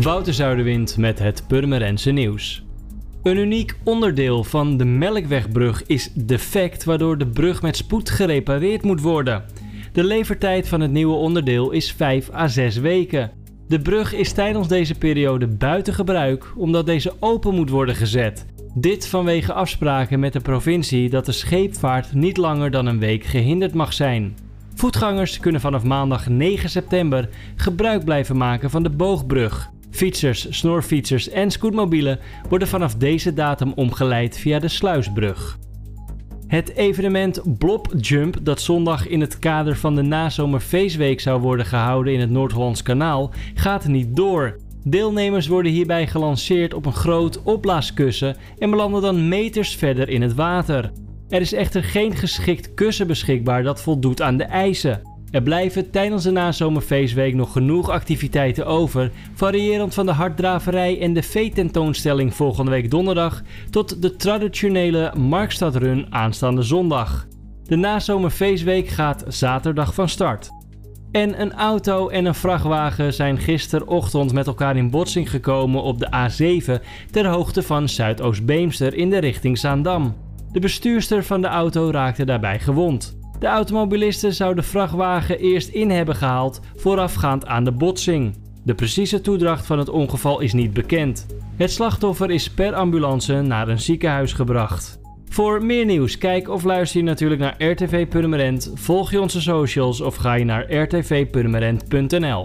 Wouter Zuiderwind met het Purmerense nieuws. Een uniek onderdeel van de Melkwegbrug is defect waardoor de brug met spoed gerepareerd moet worden. De levertijd van het nieuwe onderdeel is 5 à 6 weken. De brug is tijdens deze periode buiten gebruik omdat deze open moet worden gezet. Dit vanwege afspraken met de provincie dat de scheepvaart niet langer dan een week gehinderd mag zijn. Voetgangers kunnen vanaf maandag 9 september gebruik blijven maken van de boogbrug. Fietsers, snorfietsers en scootmobielen worden vanaf deze datum omgeleid via de Sluisbrug. Het evenement Blob Jump, dat zondag in het kader van de nazomerfeestweek zou worden gehouden in het Noord-Hollands Kanaal, gaat niet door. Deelnemers worden hierbij gelanceerd op een groot opblaaskussen en belanden dan meters verder in het water. Er is echter geen geschikt kussen beschikbaar dat voldoet aan de eisen. Er blijven tijdens de nazomerfeestweek nog genoeg activiteiten over, variërend van de harddraverij en de veetentoonstelling volgende week donderdag tot de traditionele Marktstadrun aanstaande zondag. De nazomerfeestweek gaat zaterdag van start. En een auto en een vrachtwagen zijn gisterochtend met elkaar in botsing gekomen op de A7 ter hoogte van Zuidoost-Beemster in de richting Zaandam. De bestuurster van de auto raakte daarbij gewond. De automobilisten zou de vrachtwagen eerst in hebben gehaald voorafgaand aan de botsing. De precieze toedracht van het ongeval is niet bekend. Het slachtoffer is per ambulance naar een ziekenhuis gebracht. Voor meer nieuws, kijk of luister je natuurlijk naar RTV Purmerend, volg je onze socials of ga je naar rtvpurmerend.nl.